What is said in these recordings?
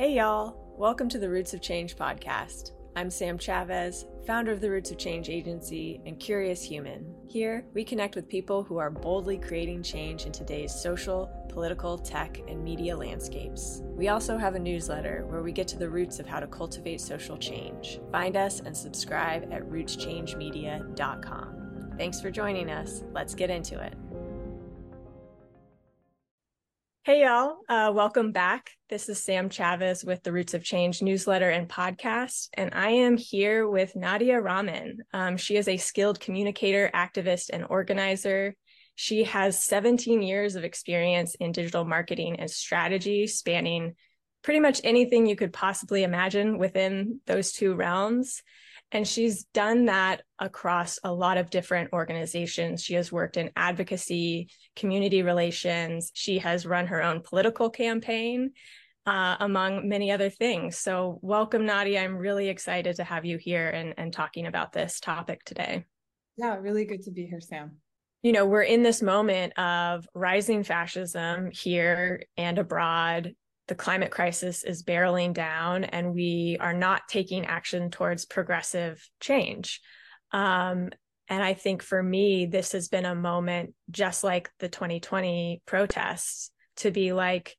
Hey, y'all. Welcome to the Roots of Change podcast. I'm Sam Chavez, founder of the Roots of Change Agency and Curious Human. Here, we connect with people who are boldly creating change in today's social, political, tech, and media landscapes. We also have a newsletter where we get to the roots of how to cultivate social change. Find us and subscribe at rootschangemedia.com. Thanks for joining us. Let's get into it. Hey, y'all. Uh, welcome back. This is Sam Chavez with the Roots of Change newsletter and podcast. And I am here with Nadia Rahman. Um, she is a skilled communicator, activist, and organizer. She has 17 years of experience in digital marketing and strategy, spanning pretty much anything you could possibly imagine within those two realms. And she's done that across a lot of different organizations. She has worked in advocacy, community relations. She has run her own political campaign, uh, among many other things. So, welcome, Nadia. I'm really excited to have you here and, and talking about this topic today. Yeah, really good to be here, Sam. You know, we're in this moment of rising fascism here and abroad the climate crisis is barreling down and we are not taking action towards progressive change. Um, and I think for me, this has been a moment, just like the 2020 protests, to be like,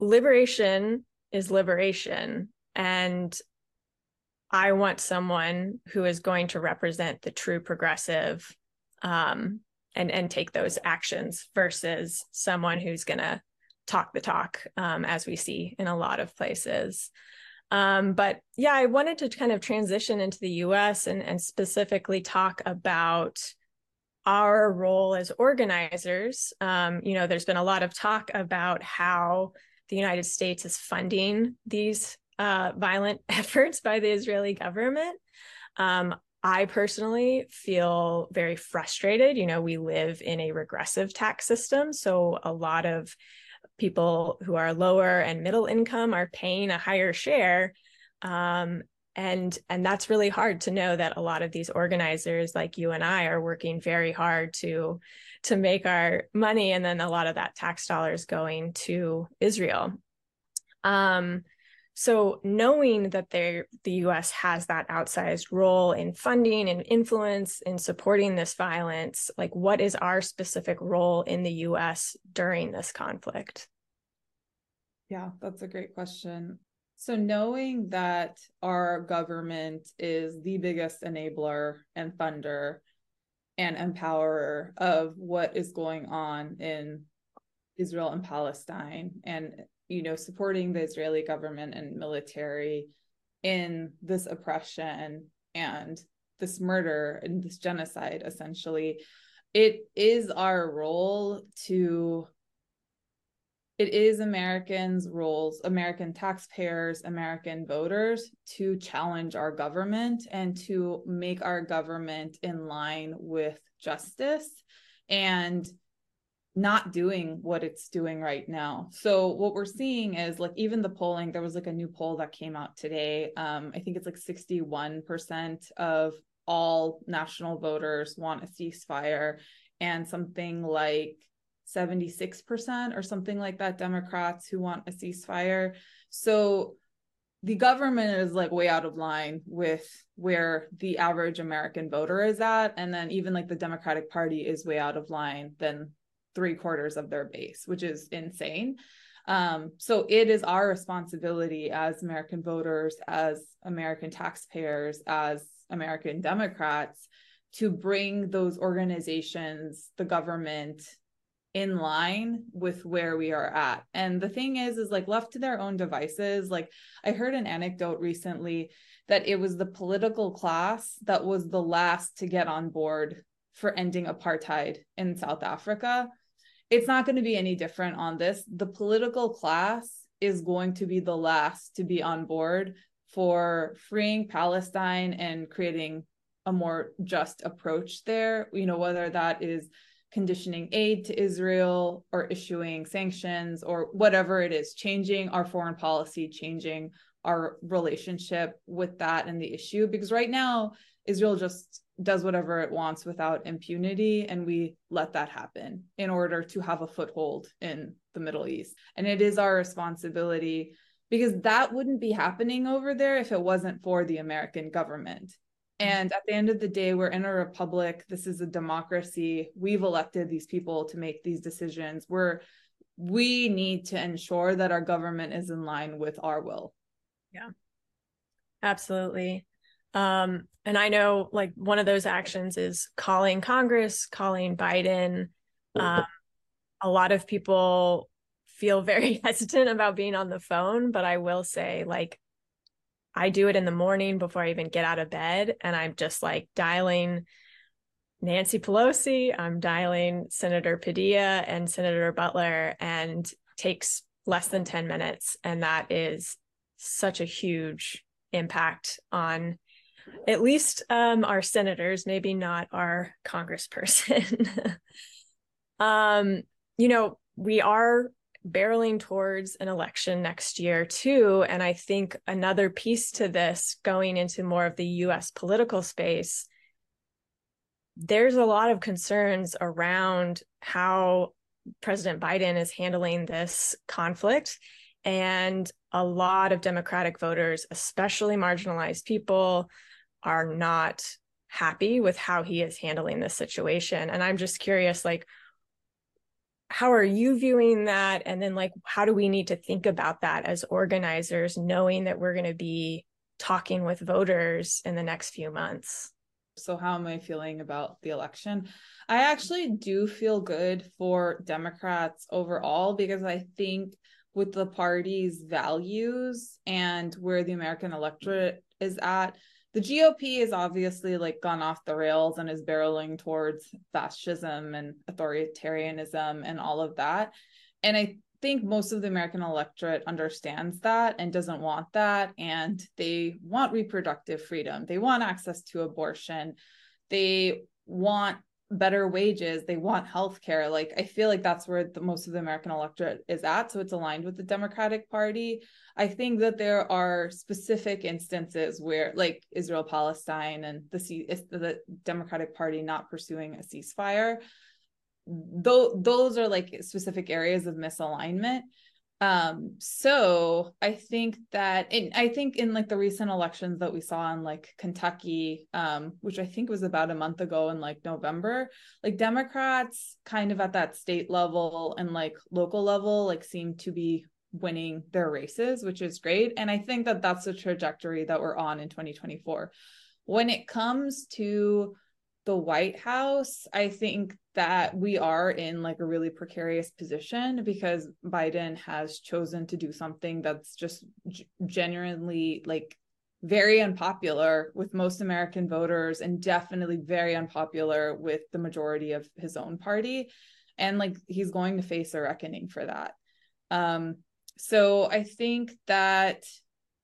liberation is liberation. And I want someone who is going to represent the true progressive um, and, and take those actions versus someone who's going to talk the talk, um, as we see in a lot of places. Um, but yeah, I wanted to kind of transition into the US and, and specifically talk about our role as organizers. Um, you know, there's been a lot of talk about how the United States is funding these uh, violent efforts by the Israeli government. Um, I personally feel very frustrated. You know, we live in a regressive tax system. So a lot of people who are lower and middle income are paying a higher share um, and and that's really hard to know that a lot of these organizers like you and I are working very hard to to make our money and then a lot of that tax dollars going to Israel. Um, so knowing that the US has that outsized role in funding and influence in supporting this violence, like what is our specific role in the US during this conflict? Yeah, that's a great question. So knowing that our government is the biggest enabler and funder and empowerer of what is going on in Israel and Palestine and you know, supporting the Israeli government and military in this oppression and this murder and this genocide, essentially. It is our role to it is Americans' roles, American taxpayers, American voters to challenge our government and to make our government in line with justice. And not doing what it's doing right now. So what we're seeing is like even the polling, there was like a new poll that came out today. Um, I think it's like 61% of all national voters want a ceasefire and something like 76% or something like that Democrats who want a ceasefire. So the government is like way out of line with where the average American voter is at. And then even like the Democratic Party is way out of line than three quarters of their base, which is insane. Um, so it is our responsibility as American voters, as American taxpayers, as American Democrats to bring those organizations, the government, in line with where we are at. And the thing is, is like left to their own devices. Like I heard an anecdote recently that it was the political class that was the last to get on board for ending apartheid in South Africa it's not going to be any different on this. The political class is going to be the last to be on board for freeing Palestine and creating a more just approach there, you know, whether that is conditioning aid to Israel or issuing sanctions or whatever it is, changing our foreign policy, changing our relationship with that and the issue. Because right now, Israel just does whatever it wants without impunity and we let that happen in order to have a foothold in the middle east and it is our responsibility because that wouldn't be happening over there if it wasn't for the American government. Mm-hmm. And at the end of the day, we're in a republic. This is a democracy. We've elected these people to make these decisions. We're we need to ensure that our government is in line with our will. Yeah. Absolutely. Um, and I know like one of those actions is calling Congress, calling Biden. Um, a lot of people feel very hesitant about being on the phone, but I will say, like, I do it in the morning before I even get out of bed. And I'm just like dialing Nancy Pelosi, I'm dialing Senator Padilla and Senator Butler, and takes less than 10 minutes. And that is such a huge impact on at least um, our senators, maybe not our congressperson. um, you know, we are barreling towards an election next year too and i think another piece to this going into more of the us political space there's a lot of concerns around how president biden is handling this conflict and a lot of democratic voters especially marginalized people are not happy with how he is handling this situation. And i'm just curious like how are you viewing that? And then like how do we need to think about that as organizers knowing that we're going to be talking with voters in the next few months? So how am i feeling about the election? I actually do feel good for democrats overall because i think with the party's values and where the american electorate is at the GOP has obviously like gone off the rails and is barreling towards fascism and authoritarianism and all of that. And I think most of the American electorate understands that and doesn't want that. And they want reproductive freedom, they want access to abortion, they want better wages they want health care like i feel like that's where the most of the american electorate is at so it's aligned with the democratic party. I think that there are specific instances where like israel palestine and the the democratic party not pursuing a ceasefire. Though those are like specific areas of misalignment um so i think that and i think in like the recent elections that we saw in like kentucky um which i think was about a month ago in like november like democrats kind of at that state level and like local level like seem to be winning their races which is great. And i think that that's the trajectory that we're on in 2024 when it comes to the White House, I think that we are in like a really precarious position because Biden has chosen to do something that's just g- genuinely like very unpopular with most American voters and definitely very unpopular with the majority of his own party. And like he's going to face a reckoning for that. Um, so I think that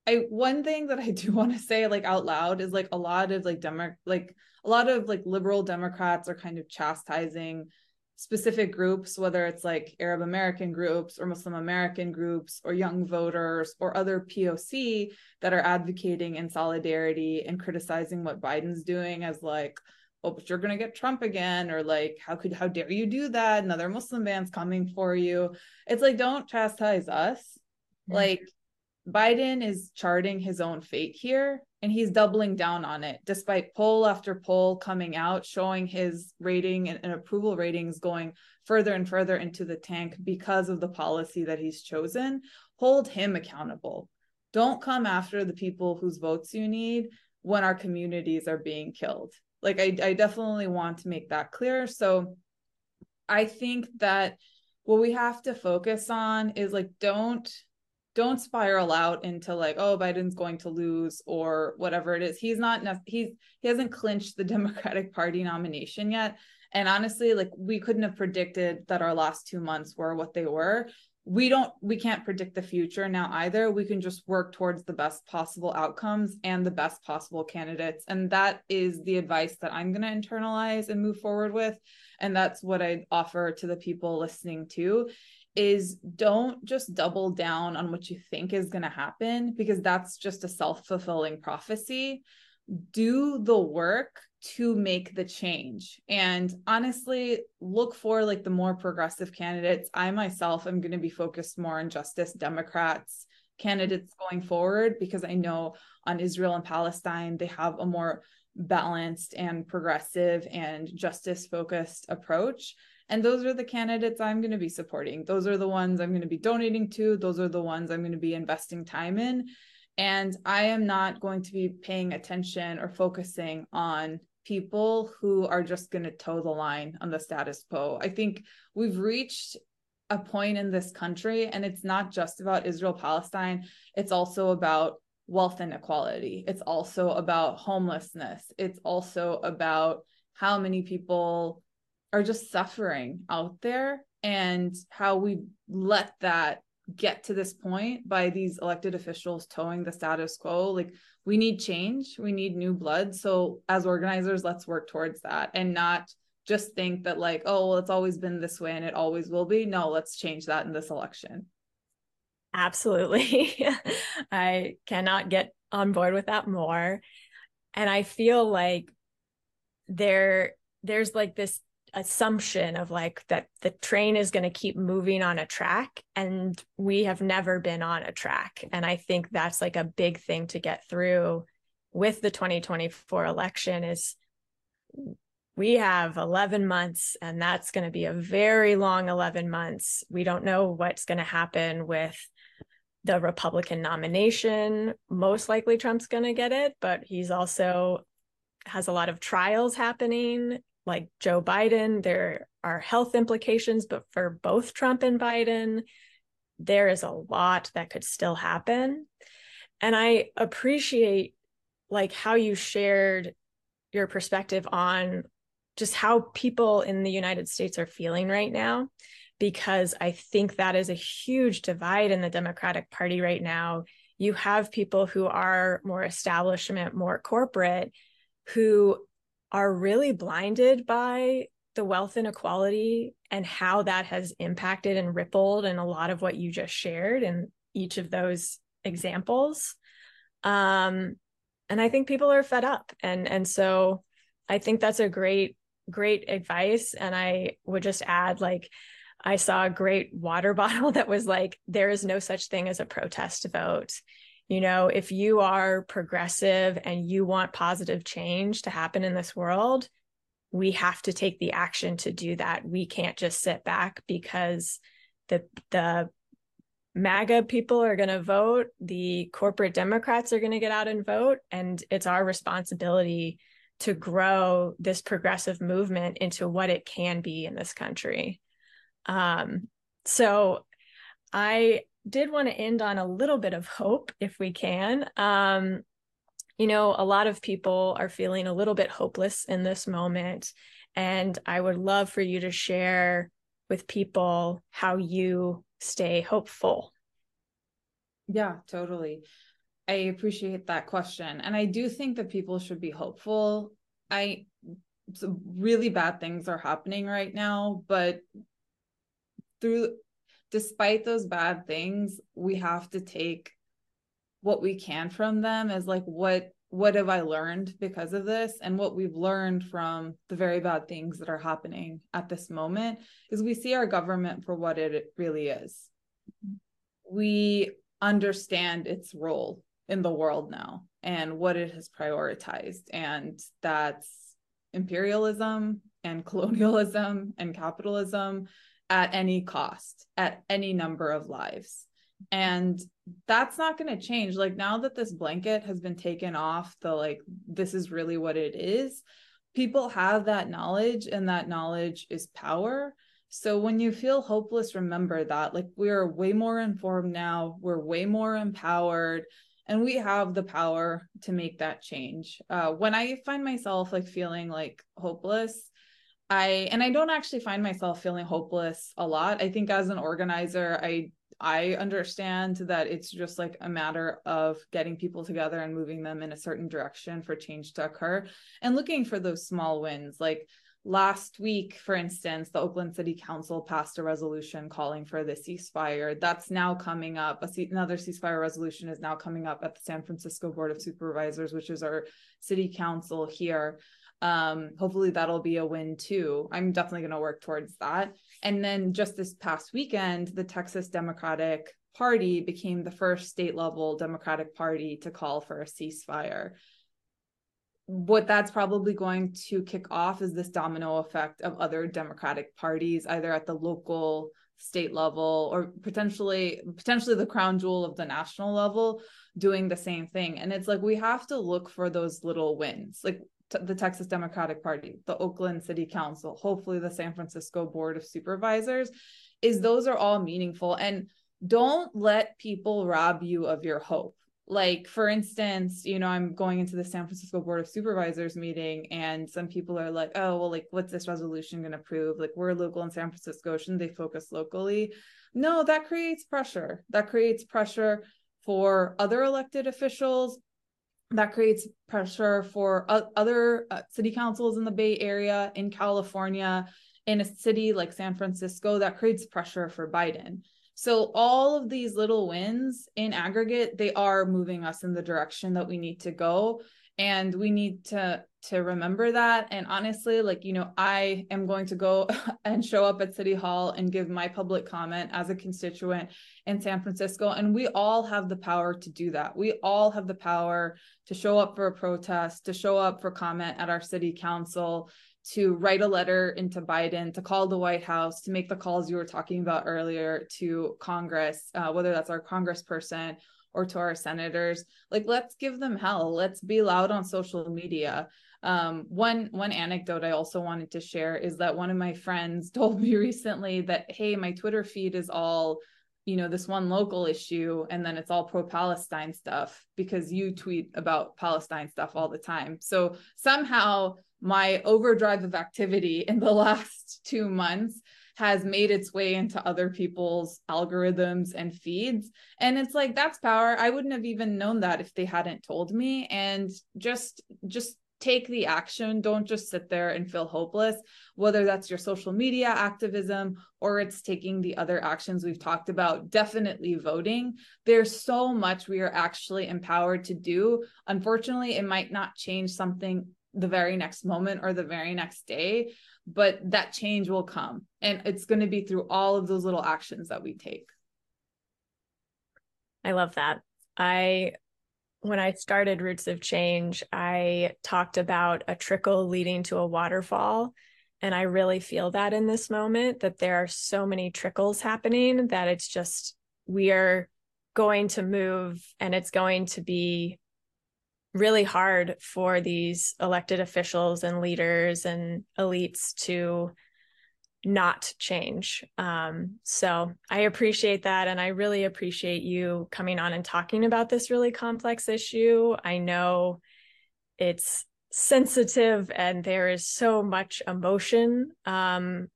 I one thing that I do want to say like out loud is like a lot of like demo like a lot of like liberal Democrats are kind of chastising specific groups, whether it's like Arab American groups or Muslim American groups or young voters or other POC that are advocating in solidarity and criticizing what Biden's doing as like, oh, but you're gonna get Trump again, or like, how could how dare you do that? Another Muslim ban's coming for you. It's like, don't chastise us. Mm-hmm. Like Biden is charting his own fate here and he's doubling down on it despite poll after poll coming out showing his rating and, and, approval ratings going further and further into the tank because of the policy that he's chosen. Hold him accountable. Don't come after the people whose votes you need when our communities are being killed. Like i, I definitely want to make that clear. So i think that what we have to focus on is like don't don't spiral out into like oh biden's going to lose or whatever it is. He's not he's he hasn't clinched the democratic party nomination yet. And honestly like we couldn't have predicted that our last two months were what they were. We don't we can't predict the future now either. We can just work towards the best possible outcomes and the best possible candidates. And that is the advice that i'm going to internalize and move forward with. And that's what i offer to the people listening to is don't just double down on what you think is going to happen because that's just a self-fulfilling prophecy. Do the work to make the change. And honestly look for like the more progressive candidates. I myself am going to be focused more on justice democrats candidates going forward because I know on Israel and Palestine, they have a more balanced and progressive and justice focused approach. And those are the candidates I'm going to be supporting. Those are the ones I'm going to be donating to. Those are the ones I'm going to be investing time in. And I am not going to be paying attention or focusing on people who are just going to toe the line on the status quo. I think we've reached a point in this country, and it's not just about Israel Palestine, it's also about wealth inequality. It's also about homelessness. It's also about how many people are just suffering out there and how we let that get to this point by these elected officials towing the status quo like we need change we need new blood. So as organizers let's work towards that and not just think that like oh well it's always been this way and it always will be. No let's change that in this election. Absolutely. I cannot get on board with that more. And i feel like there there's like this assumption of like that the train is going to keep moving on a track and we have never been on a track. And i think that's like a big thing to get through with the 2024 election is we have 11 months and that's going to be a very long 11 months. We don't know what's going to happen with the republican nomination. Most likely trump's going to get it but he's also has a lot of trials happening like Joe Biden. There are health implications, but for both Trump and Biden, there is a lot that could still happen. And I appreciate like how you shared your perspective on just how people in the United States are feeling right now because I think that is a huge divide in the Democratic Party right now. You have people who are more establishment, more corporate, who are really blinded by the wealth inequality and how that has impacted and rippled and a lot of what you just shared in each of those examples. Um, and i think people are fed up. And and so i think that's a great great advice. And i would just add like i saw a great water bottle that was like there is no such thing as a protest vote you know if you are progressive and you want positive change to happen in this world we have to take the action to do that we can't just sit back because the the MAGA people are going to vote, the corporate Democrats are going to get out and vote, and it's our responsibility to grow this progressive movement into what it can be in this country. Um, so I did want to end on a little bit of hope if we can. Um, you know, a lot of people are feeling a little bit hopeless in this moment. And I would love for you to share with people how you stay hopeful. Yeah, totally. I appreciate that question. And I do think that people should be hopeful. I really bad things are happening right now, but through despite those bad things, we have to take what we can from them as like what what have I learned because of this? And what we've learned from the very bad things that are happening at this moment is we see our government for what it really is. We understand its role in the world now and what it has prioritized. And that's imperialism and colonialism and capitalism at any cost, at any number of lives. And that's not going to change. Like now that this blanket has been taken off, the like, this is really what it is, people have that knowledge, and that knowledge is power. So when you feel hopeless, remember that. Like we are way more informed now, we're way more empowered and we have the power to make that change uh, when i find myself like feeling like hopeless I and I don't actually find myself feeling hopeless a lot. I think as an organizer, I I understand that it's just like a matter of getting people together and moving them in a certain direction for change to occur and looking for those small wins. Like last week, for instance, the Oakland City Council passed a resolution calling for the ceasefire. That's now coming up. another ceasefire resolution is now coming up at the San Francisco Board of Supervisors, which is our city council here um hopefully that'll be a win too i'm definitely going to work towards that And then just this past weekend, the Texas Democratic Party became the first state level Democratic Party to call for a ceasefire. What that's probably going to kick off is this domino effect of other Democratic parties, either at the local, state level, or potentially potentially the crown jewel of the national level, doing the same thing. And it's like we have to look for those little wins. Like the Texas Democratic Party, the Oakland City Council, hopefully the San Francisco Board of Supervisors, is those are all meaningful. And don't let people rob you of your hope. Like, for instance, you know, I'm going into the San Francisco Board of Supervisors meeting, and some people are like, oh, well, like, what's this resolution going to prove? Like, we're local in San Francisco. Shouldn't they focus locally? No, that creates pressure. That creates pressure for other elected officials that creates pressure for other uh, city councils in the Bay Area, in California, in a city like San Francisco, that creates pressure for Biden. So, all of these little wins in aggregate, they are moving us in the direction that we need to go and we need to to remember that. And honestly like you know i am going to go and show up at city hall and give my public comment as a constituent in san francisco. And we all have the power to do that. We all have the power to show up for a protest to show up for comment at our city council to write a letter into biden to call the white house to make the calls you were talking about earlier to congress uh, whether that's our congressperson or to our senators like let's give them hell. Let's be loud on social media. Um, one one anecdote i also wanted to share is that one of my friends told me recently that hey my twitter feed is all you know this one local issue and then it's all pro palestine stuff because you tweet about palestine stuff all the time. So somehow my overdrive of activity in the last two months has made its way into other people's algorithms and feeds. And it's like that's power. I wouldn't have even known that if they hadn't told me. And just just take the action. Don't just sit there and feel hopeless, whether that's your social media activism or it's taking the other actions we've talked about, definitely voting. There's so much we are actually empowered to do. Unfortunately, it might not change something the very next moment or the very next day, but that change will come. And it's going to be through all of those little actions that we take. I love that. I when i started roots of change i talked about a trickle leading to a waterfall. And i really feel that in this moment that there are so many trickles happening that it's just we are going to move and it's going to be really hard for these elected officials and leaders and elites to not change. Um, so I appreciate that. And I really appreciate you coming on and talking about this really complex issue. I know it's sensitive and there is so much emotion um,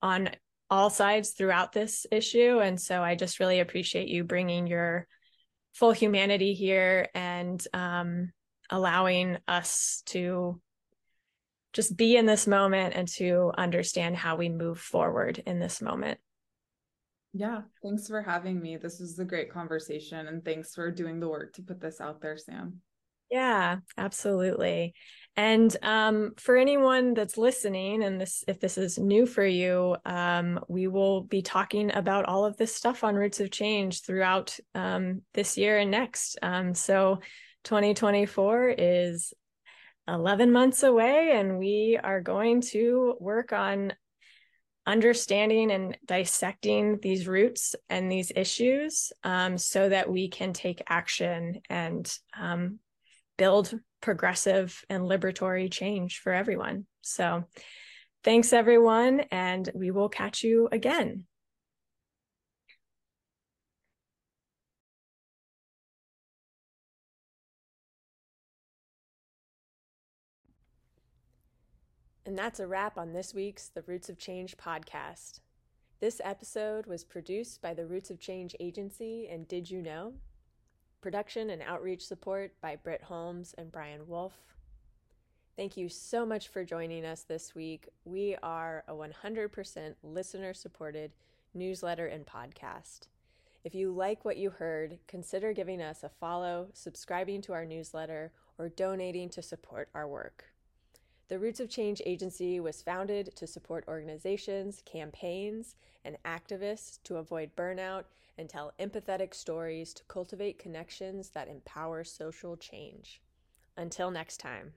on all sides throughout this issue. And so I just really appreciate you bringing your full humanity here and um, allowing us to just be in this moment and to understand how we move forward in this moment. Yeah, thanks for having me. This was a great conversation and thanks for doing the work to put this out there, Sam. Yeah, absolutely. And um, for anyone that's listening, and this if this is new for you, um, we will be talking about all of this stuff on Roots of Change throughout um, this year and next. Um, so 2024 is 11 months away, and we are going to work on understanding and dissecting these roots and these issues um, so that we can take action and um, build progressive and liberatory change for everyone. So, thanks everyone, and we will catch you again. And that's a wrap on this week's The Roots of Change podcast. This episode was produced by the Roots of Change Agency and Did You Know? Production and outreach support by Britt Holmes and Brian Wolf. Thank you so much for joining us this week. We are a 100% listener supported newsletter and podcast. If you like what you heard, consider giving us a follow, subscribing to our newsletter, or donating to support our work. The Roots of Change Agency was founded to support organizations, campaigns, and activists to avoid burnout and tell empathetic stories to cultivate connections that empower social change. Until next time.